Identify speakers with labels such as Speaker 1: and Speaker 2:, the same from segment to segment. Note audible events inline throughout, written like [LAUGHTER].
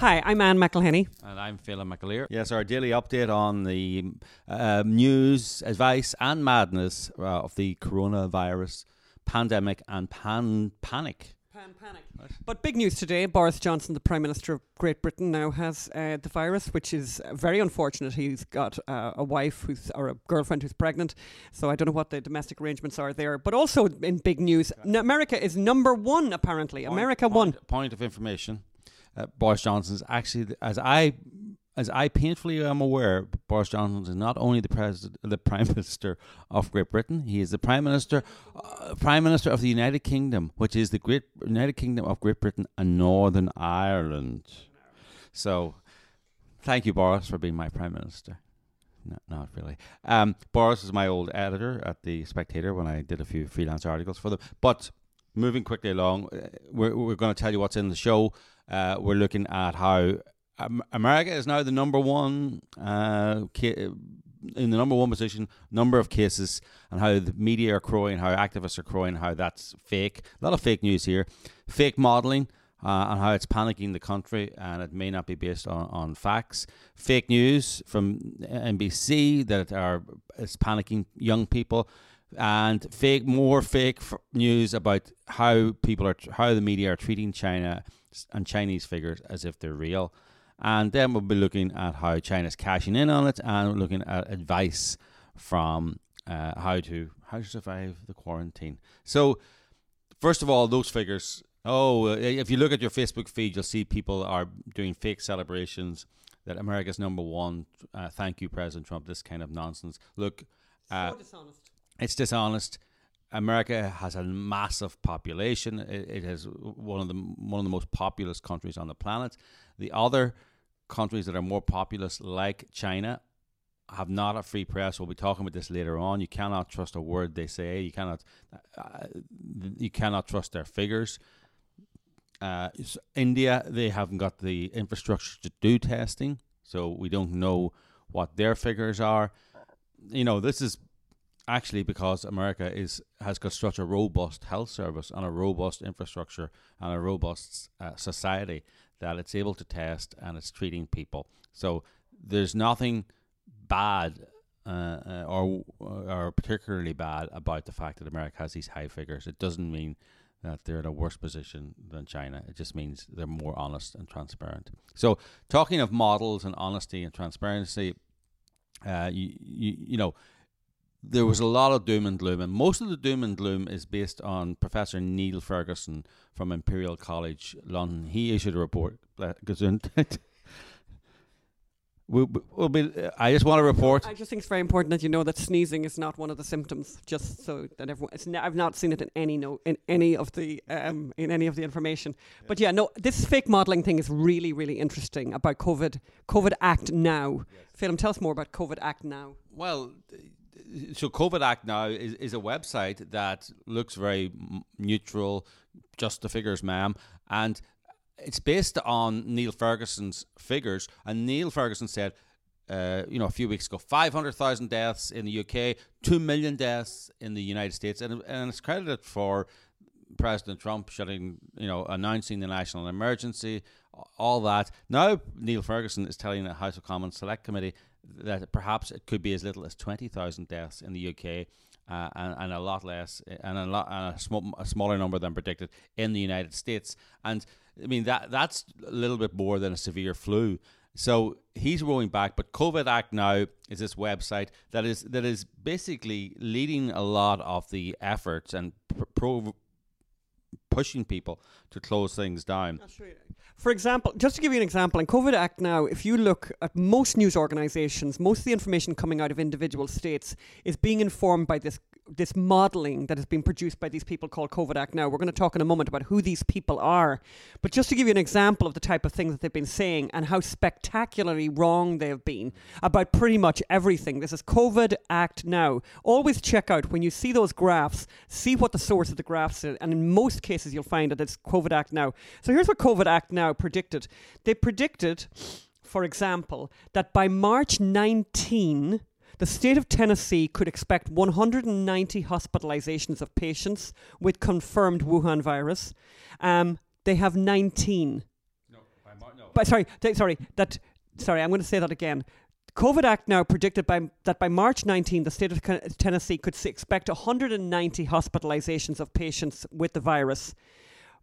Speaker 1: Hi, I'm Ann McElhinney.
Speaker 2: And I'm Phelan McAleer. Yes, our daily update on the uh, news, advice, and madness uh, of the coronavirus pandemic and pan panic.
Speaker 1: Pan panic. But big news today Boris Johnson, the Prime Minister of Great Britain, now has uh, the virus, which is very unfortunate. He's got uh, a wife who's, or a girlfriend who's pregnant. So I don't know what the domestic arrangements are there. But also in big news, n- America is number one, apparently.
Speaker 2: Point-
Speaker 1: America
Speaker 2: point,
Speaker 1: won.
Speaker 2: Point of information: uh, Boris Johnson's actually, as I, as I painfully am aware, Boris Johnson is not only the president, the [LAUGHS] Prime Minister of Great Britain. He is the Prime Minister, uh, Prime Minister of the United Kingdom, which is the Great United Kingdom of Great Britain and Northern Ireland. So, thank you, Boris, for being my Prime Minister. No, not really. Um, Boris is my old editor at the Spectator when I did a few freelance articles for them. But moving quickly along, uh, we're, we're going to tell you what's in the show. Uh, we're looking at how um, America is now the number one uh, in the number one position, number of cases, and how the media are crowing, how activists are crowing, how that's fake. A lot of fake news here, fake modeling. Uh, and how it's panicking the country, and it may not be based on, on facts. Fake news from NBC that are is panicking young people, and fake more fake news about how people are how the media are treating China and Chinese figures as if they're real. And then we'll be looking at how China's cashing in on it, and looking at advice from uh, how to how to survive the quarantine. So, first of all, those figures. Oh, if you look at your Facebook feed, you'll see people are doing fake celebrations that America's number one. Uh, thank you, President Trump. This kind of nonsense. Look, uh,
Speaker 1: dishonest.
Speaker 2: it's dishonest. America has a massive population. It, it has one of the one of the most populous countries on the planet. The other countries that are more populous, like China, have not a free press. We'll be talking about this later on. You cannot trust a word they say. You cannot uh, you cannot trust their figures. Uh, India, they haven't got the infrastructure to do testing, so we don't know what their figures are. You know, this is actually because America is has got such a robust health service and a robust infrastructure and a robust uh, society that it's able to test and it's treating people. So there's nothing bad uh, uh, or or particularly bad about the fact that America has these high figures. It doesn't mean that they're in a worse position than China. It just means they're more honest and transparent. So talking of models and honesty and transparency, uh, you, you you know there was a lot of doom and gloom, and most of the doom and gloom is based on Professor Neil Ferguson from Imperial College London. He issued a report. uh. [LAUGHS] We'll, be- we'll be, I just want to report.
Speaker 1: I just think it's very important that you know that sneezing is not one of the symptoms. Just so that everyone, it's n- I've not seen it in any no in any of the um, in any of the information. But yeah, no, this fake modelling thing is really really interesting about COVID COVID Act Now. Phelan, tell us more about COVID Act Now.
Speaker 2: Well, so COVID Act now is, is a website that looks very neutral, just the figures, ma'am, and it's based on Neil Ferguson's figures. And Neil Ferguson said, uh, you know, a few weeks ago, five hundred thousand deaths in the UK, two million deaths in the United States, and and it's credited for President Trump shutting, you know, announcing the national emergency, all that. Now Neil Ferguson is telling the House of Commons Select Committee that perhaps it could be as little as twenty thousand deaths in the UK. Uh, and, and a lot less, and a lot, and a, small, a smaller number than predicted in the United States. And I mean that that's a little bit more than a severe flu. So he's rolling back, but COVID Act now is this website that is that is basically leading a lot of the efforts and pro- pushing people to close things down.
Speaker 1: For example, just to give you an example, in COVID Act now, if you look at most news organisations, most of the information coming out of individual states is being informed by this this modelling that has been produced by these people called COVID Act now. We're going to talk in a moment about who these people are. But just to give you an example of the type of things that they've been saying and how spectacularly wrong they have been about pretty much everything. This is COVID Act now. Always check out when you see those graphs, see what the source of the graphs is, and in most cases you'll find that it's COVID Act now. So here's what COVID Act now predicted. They predicted, for example, that by March 19, the state of Tennessee could expect 190 hospitalizations of patients with confirmed Wuhan virus. Um, they have 19.
Speaker 2: No, by
Speaker 1: but sorry, sorry, that sorry, I'm going to say that again. COVID Act now predicted by that by March 19, the state of Tennessee could expect 190 hospitalizations of patients with the virus,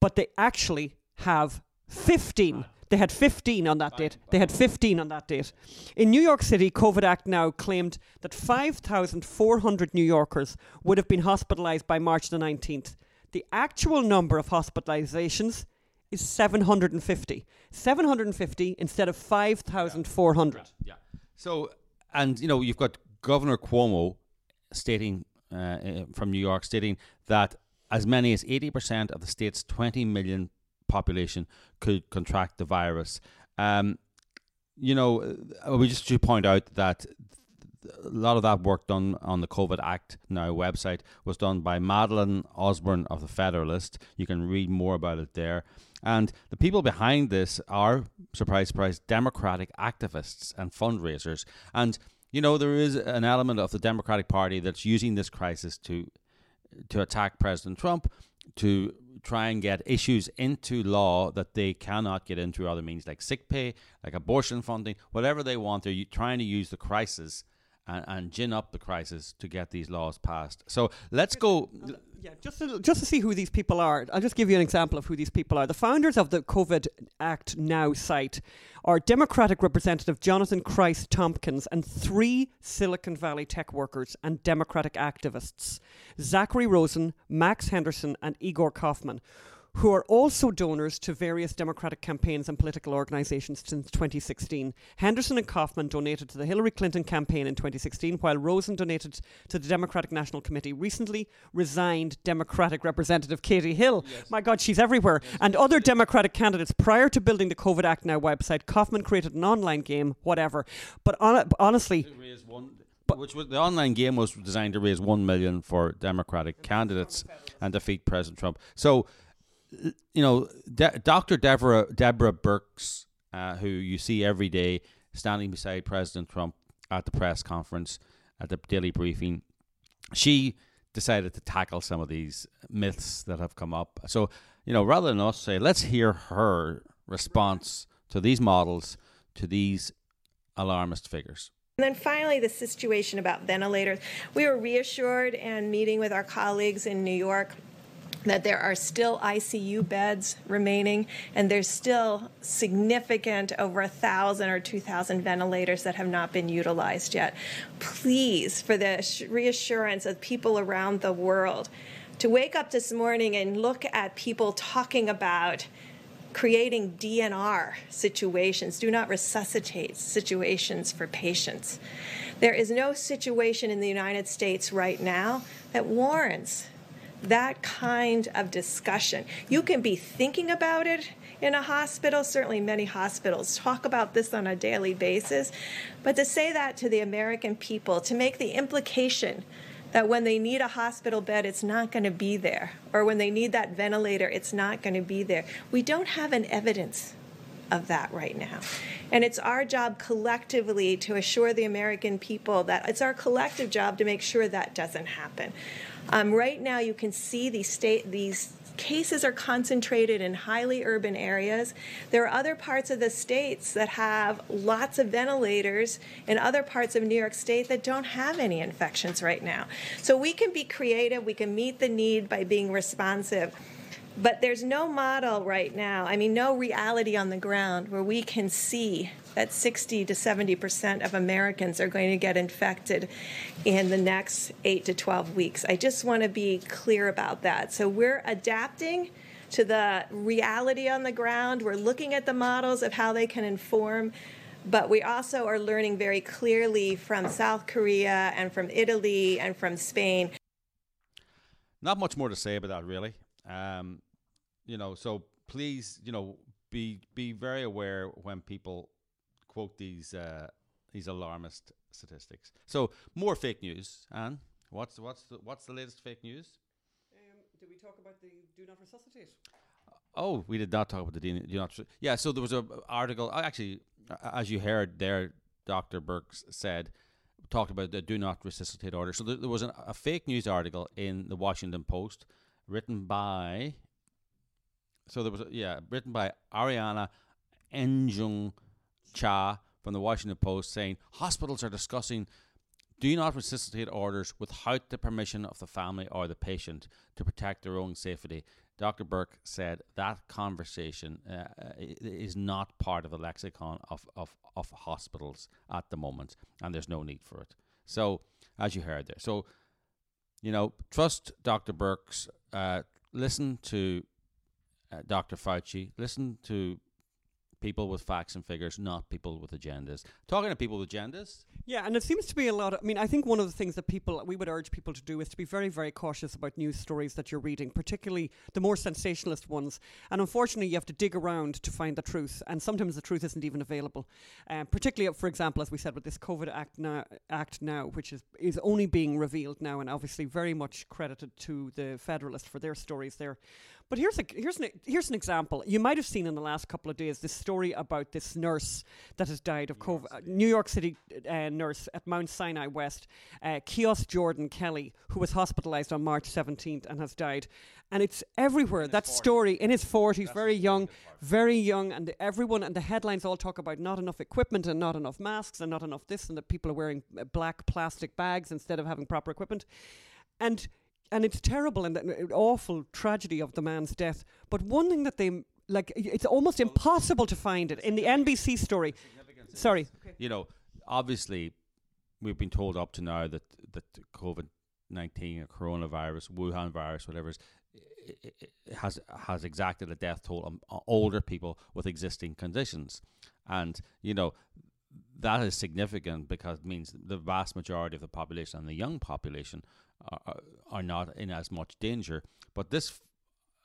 Speaker 1: but they actually have 15. They had 15 on that date. They had 15 on that date. In New York City, COVID Act now claimed that 5,400 New Yorkers would have been hospitalized by March the 19th. The actual number of hospitalizations is 750. 750 instead of 5,400.
Speaker 2: Yeah. So, and you know, you've got Governor Cuomo stating uh, from New York stating that as many as 80% of the state's 20 million population could contract the virus. Um, you know, uh, we just should point out that a lot of that work done on the COVID Act now website was done by Madeline Osburn of the Federalist. You can read more about it there. And the people behind this are, surprise, surprise, Democratic activists and fundraisers. And, you know, there is an element of the Democratic Party that's using this crisis to to attack President Trump, to try and get issues into law that they cannot get into other means, like sick pay, like abortion funding, whatever they want. They're trying to use the crisis and, and gin up the crisis to get these laws passed. So let's go.
Speaker 1: Yeah, just to, just to see who these people are, I'll just give you an example of who these people are. The founders of the COVID Act Now site are Democratic Representative Jonathan Kreiss-Tomkins and three Silicon Valley tech workers and Democratic activists Zachary Rosen, Max Henderson, and Igor Kofman. Who are also donors to various Democratic campaigns and political organizations since 2016. Henderson and Kofman donated to the Hillary Clinton campaign in 2016, while Rosen donated to the Democratic National Committee. Recently resigned Democratic Representative Katie Hill. My God, she's everywhere. And other Democratic candidates prior to building the COVID Act Now website. Kofman created an online game, whatever. But hon- honestly,
Speaker 2: one, which was the online game was designed to raise one million for Democratic candidates and defeat President Trump. So, you know, De- Dr. Deborah Deborah Birx, uh, who you see every day standing beside President Trump at the press conference, at the daily briefing, she decided to tackle some of these myths that have come up. So, you know, rather than us say, let's hear her response to these models, to these alarmist figures.
Speaker 3: And then finally, the situation about ventilators. We were reassured and meeting with our colleagues in New York that there are still ICU beds remaining, and there's still significant over a thousand or two thousand ventilators that have not been utilized yet. Please, for the reassurance of people around the world, to wake up this morning and look at people talking about creating DNR situations, do not resuscitate situations for patients. There is no situation in the United States right now that warrants that kind of discussion. You can be thinking about it in a hospital, certainly many hospitals talk about this on a daily basis, but to say that to the American people, to make the implication that when they need a hospital bed, it's not going to be there, or when they need that ventilator, it's not going to be there. We don't have an evidence of that right now. And it's our job collectively to assure the American people that it's our collective job to make sure that doesn't happen. Um, right now, you can see these state these cases are concentrated in highly urban areas. There are other parts of the states that have lots of ventilators in other parts of New York State that don't have any infections right now. So we can be creative, we can meet the need by being responsive. But there's no model right now, I mean, no reality on the ground where we can see that 60 to 70 percent of Americans are going to get infected in the next 8 to 12 weeks. I just want to be clear about that. So we're adapting to the reality on the ground. We're looking at the models of how they can inform. But we also are learning very clearly from South Korea and from Italy and from Spain
Speaker 2: Not much more to say about that, really. Um, you know, so please, you know, be be very aware when people quote these uh, these alarmist statistics. So more fake news, Ann. What's what's the, what's the latest fake news?
Speaker 1: Um, did we talk about the do not resuscitate?
Speaker 2: Oh, we did not talk about the do do not. Yeah, so there was a article. uh, Actually, as you heard there, Doctor Birx said talked about the do not resuscitate order. So there, there was an, a fake news article in the Washington Post written by. So there was a, yeah written by Ariana Eunjung Cha from the Washington Post saying hospitals are discussing do not resuscitate orders without the permission of the family or the patient to protect their own safety. Dr. Birx said that conversation uh, is not part of the lexicon of, of, of hospitals at the moment, and there's no need for it. So, as you heard there, so you know, trust Dr. Birx, uh, listen to uh, Dr. Fauci, listen to people with facts and figures, not people with agendas. Talking to people with agendas.
Speaker 1: Yeah, and it seems to be a lot of. I mean, I think one of the things that people, we would urge people to do is to be very, very cautious about news stories that you're reading, particularly the more sensationalist ones. And unfortunately, you have to dig around to find the truth, and sometimes the truth isn't even available. Um, particularly, for example, as we said with this COVID Act now, Act now, which is, is only being revealed now, and obviously very much credited to the Federalist for their stories there. But here's a here's an here's an example. You might have seen in the last couple of days this story about this nurse that has died of COVID. Uh, New York City uh, nurse at Mount Sinai West, uh, Kious Jordan Kelly, who was hospitalized on March 17th and has died. And it's everywhere. that 40s. story in his 40s, That's very young, very young, and everyone and the headlines all talk about not enough equipment and not enough masks and not enough this, and that people are wearing uh, black plastic bags instead of having proper equipment. And and it's terrible and an uh, awful tragedy of the man's death. But one thing that they like, it's almost impossible to find it in the NBC story. Sorry,
Speaker 2: you know, obviously, we've been told up to now that that COVID nineteen or coronavirus, Wuhan virus, whatever, is, it, it has has exacted a death toll on, on older people with existing conditions, and you know that is significant because it means the vast majority of the population and the young population are, are not in as much danger. But this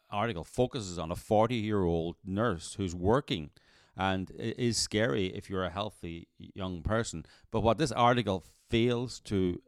Speaker 2: article focuses on a 40 year old nurse who's working and it is scary if you're a healthy young person. But what this article fails to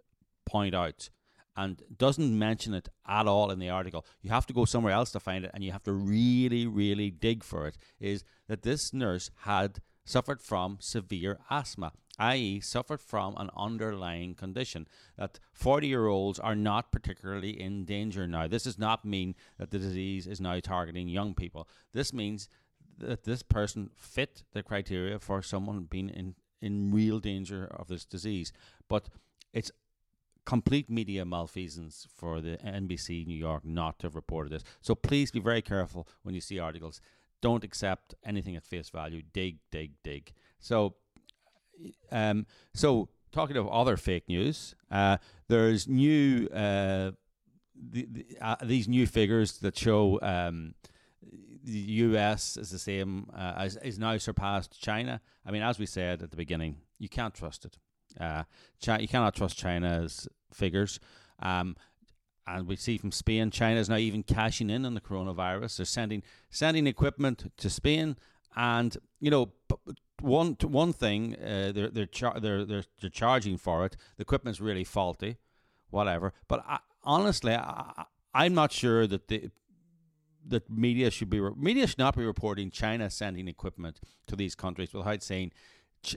Speaker 2: point out and doesn't mention it at all in the article, you have to go somewhere else to find it and you have to really, really dig for it, is that this nurse had suffered from severe asthma i.e., suffered from an underlying condition. That 40 year olds are not particularly in danger now. This does not mean that the disease is now targeting young people. This means that this person fit the criteria for someone being in, in real danger of this disease. But it's complete media malfeasance for the NBC New York not to have reported this. So please be very careful when you see articles. Don't accept anything at face value. Dig, dig, dig. So um, so talking of other fake news, uh, there's new uh, the, the, uh, these new figures that show um, the U.S. is the same uh, as is now surpassed China. I mean, as we said at the beginning, you can't trust it. Uh, China, you cannot trust China's figures. Um, and we see from Spain, China is now even cashing in on the coronavirus. They're sending sending equipment to Spain, and you know, one one thing uh, they're they're, char- they're they're they're charging for it. The equipment's really faulty, whatever. But I, honestly, I, I'm not sure that the that media should be re- media should not be reporting China sending equipment to these countries without saying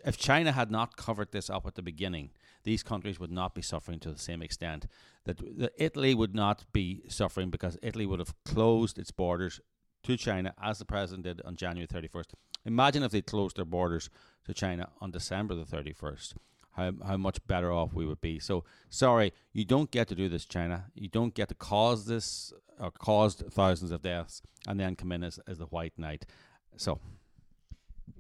Speaker 2: if China had not covered this up at the beginning, these countries would not be suffering to the same extent. That, that Italy would not be suffering because Italy would have closed its borders to China as the president did on January 31st. Imagine if they closed their borders to China on December the 31st. How, how much better off we would be. So, sorry, you don't get to do this, China. You don't get to cause this uh, or caused thousands of deaths and then come in as, as the white knight. So,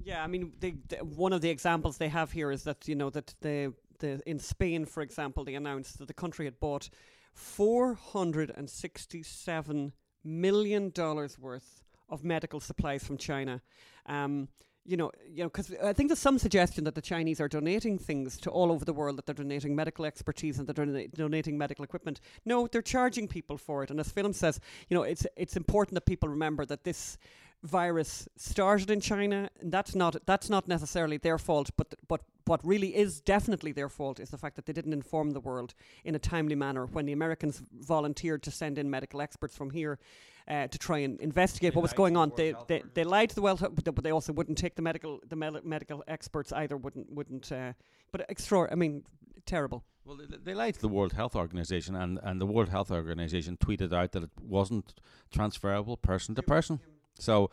Speaker 1: yeah, I mean, they, they, one of the examples they have here is that you know that the the in Spain, for example, they announced that the country had bought four hundred and sixty-seven million dollars worth of medical supplies from China. Um, you know, you know, because I think there's some suggestion that the Chinese are donating things to all over the world, that they're donating medical expertise and they're donating medical equipment. No, they're charging people for it. And as Film says, you know, it's it's important that people remember that this virus started in China, and that's not that's not necessarily their fault. But but what really is definitely their fault is the fact that they didn't inform the world in a timely manner when the Americans volunteered to send in medical experts from here uh, to try and investigate they what was going on. They, they, they lied to the World, Health, but they also wouldn't take the medical the medical experts either. Wouldn't wouldn't. Uh, but extra. I mean, terrible.
Speaker 2: Well, they, they lied to the World Health Organization, and, and the World Health Organization tweeted out that it wasn't transferable person to person. So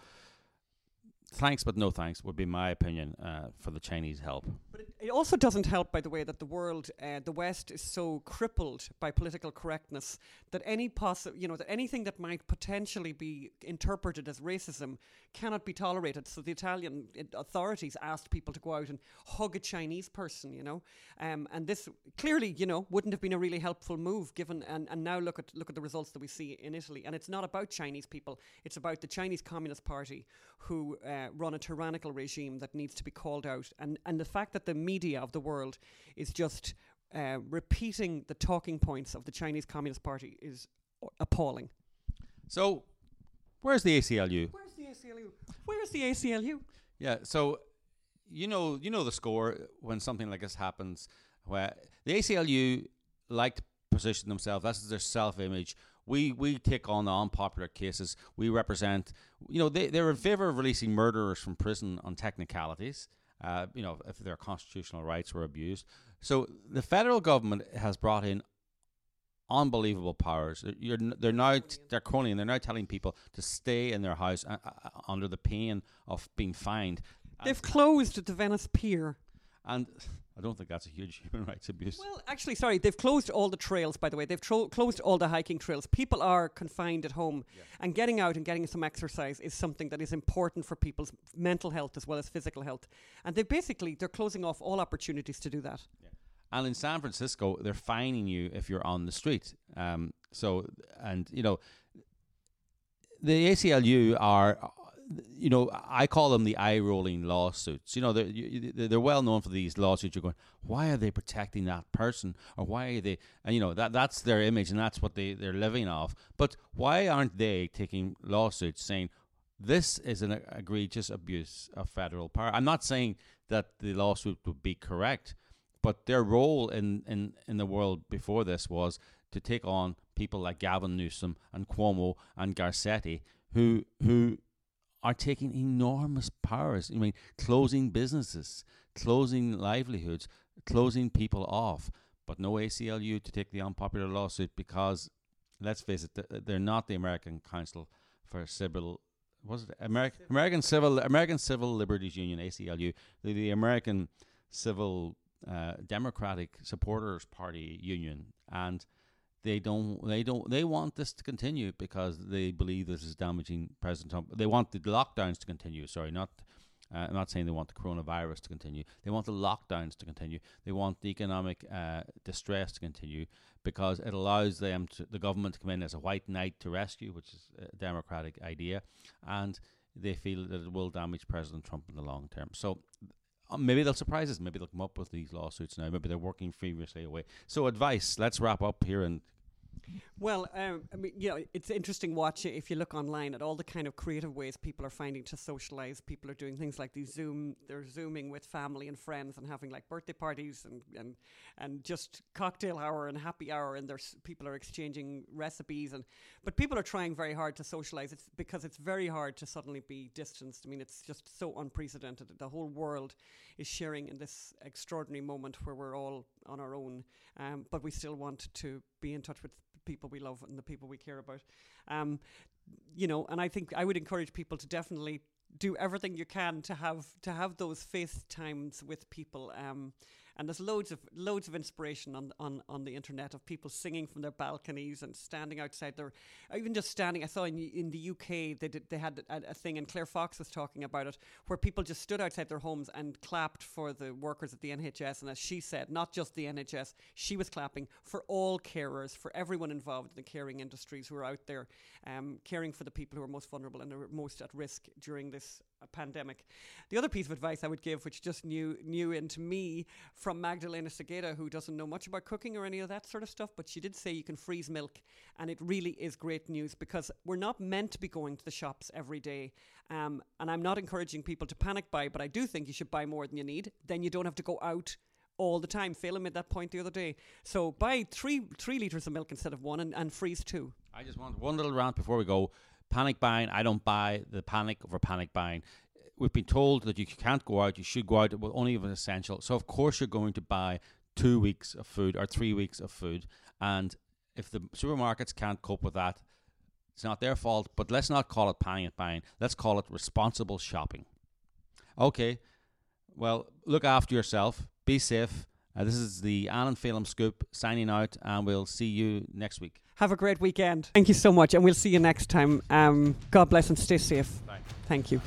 Speaker 2: thanks but no thanks would be my opinion uh, for the Chinese help.
Speaker 1: But it, it also doesn't help, by the way, that the world, uh, the West, is so crippled by political correctness that any possible, you know, that anything that might potentially be interpreted as racism cannot be tolerated. So the Italian authorities asked people to go out and hug a Chinese person, you know, um, and this clearly, you know, wouldn't have been a really helpful move given. And, and now look at look at the results that we see in Italy, and it's not about Chinese people; it's about the Chinese Communist Party who uh, run a tyrannical regime that needs to be called out, and and the fact that the media of the world is just uh, repeating the talking points of the Chinese Communist Party is appalling.
Speaker 2: So, where's the ACLU?
Speaker 1: Where's the ACLU? Where's the ACLU?
Speaker 2: Yeah, so you know you know the score when something like this happens. Where the ACLU like to position themselves, that's their self-image. We we take on the unpopular cases. We represent, you know, they they're in favor of releasing murderers from prison on technicalities uh, you know, if their constitutional rights were abused. So the federal government has brought in unbelievable powers. You're, they're now they're cronying. They're now telling people to stay in their house uh, uh, under the pain of being fined.
Speaker 1: They've closed the Venice Pier.
Speaker 2: And I don't think that's a huge [LAUGHS] human rights abuse.
Speaker 1: Well, actually, sorry, they've closed all the trails, by the way. They've tro- closed all the hiking trails. People are confined at home, yeah. and getting out and getting some exercise is something that is important for people's mental health as well as physical health. And they basically they're closing off all opportunities to do that.
Speaker 2: Yeah. And in San Francisco, they're fining you if you're on the street. Um, so, and you know, the ACLU are you know, I call them the eye rolling lawsuits. You know, they're, they're well known for these lawsuits. You're going, why are they protecting that person? Or why are they, and you know, that that's their image and that's what they, they're living off. But why aren't they taking lawsuits saying, this is an egregious abuse of federal power? I'm not saying that the lawsuit would be correct, but their role in, in, in the world before this was to take on people like Gavin Newsom and Cuomo and Garcetti, who who are taking enormous powers. I mean, closing businesses, closing livelihoods, closing people off, but no ACLU to take the unpopular lawsuit because, let's face it, they're not the American Council for Civil. Was it American American Civil American Civil Liberties Union ACLU? The, the American Civil uh, Democratic Supporters Party Union, and they don't they don't they want this to continue because they believe this is damaging President Trump. They want the lockdowns to continue. Sorry, not uh, I'm not saying they want the coronavirus to continue. They want the lockdowns to continue. They want the economic uh, distress to continue because it allows them to, the government to come in as a white knight to rescue, which is a democratic idea, and they feel that it will damage President Trump in the long term. So uh, maybe they'll surprise us. Maybe they'll come up with these lawsuits now. Maybe they're working feverishly away. So, advice. Let's wrap up here and
Speaker 1: well, um, I mean, you know, it's interesting watching if you look online at all the kind of creative ways people are finding to socialize. People are doing things like these Zoom, they're zooming with family and friends and having like birthday parties and and and just cocktail hour and happy hour, and there's people are exchanging recipes and but people are trying very hard to socialize. It's because it's very hard to suddenly be distanced. I mean, it's just so unprecedented. The whole world is sharing in this extraordinary moment where we're all on our own, um, but we still want to be in touch with people we love and the people we care about. Um, you know, and I think I would encourage people to definitely do everything you can to have to have those FaceTimes with people. Um, and there's loads of loads of inspiration on on on the internet of people singing from their balconies and standing outside their, even just standing. I saw in in the UK they did they had a, a thing, and Claire Fox was talking about it, where people just stood outside their homes and clapped for the workers at the NHS. And as she said, not just the NHS, she was clapping for all carers, for everyone involved in the caring industries who are out there um, caring for the people who are most vulnerable and are most at risk during this uh, pandemic. The other piece of advice I would give, which just new new into me from Magdalena Segieda, who doesn't know much about cooking or any of that sort of stuff, but she did say you can freeze milk, and it really is great news because we're not meant to be going to the shops every day. Um, and I'm not encouraging people to panic buy, but I do think you should buy more than you need. Then you don't have to go out all the time. Phelan made that point the other day. So buy three three litres of milk instead of one and, and freeze two.
Speaker 2: I just want one little rant before we go. Panic buying, I don't buy the panic over panic buying we've been told that you can't go out, you should go out with only if it's essential. So, of course, you're going to buy two weeks of food or three weeks of food. And if the supermarkets can't cope with that, it's not their fault. But let's not call it panic buying. Let's call it responsible shopping. Okay. Well, look after yourself. Be safe. Uh, this is the Alan Phelan Scoop signing out, and we'll see you next week.
Speaker 1: Have a great weekend. Thank you so much, and we'll see you next time. Um, God bless and stay safe.
Speaker 2: Bye.
Speaker 1: Thank you.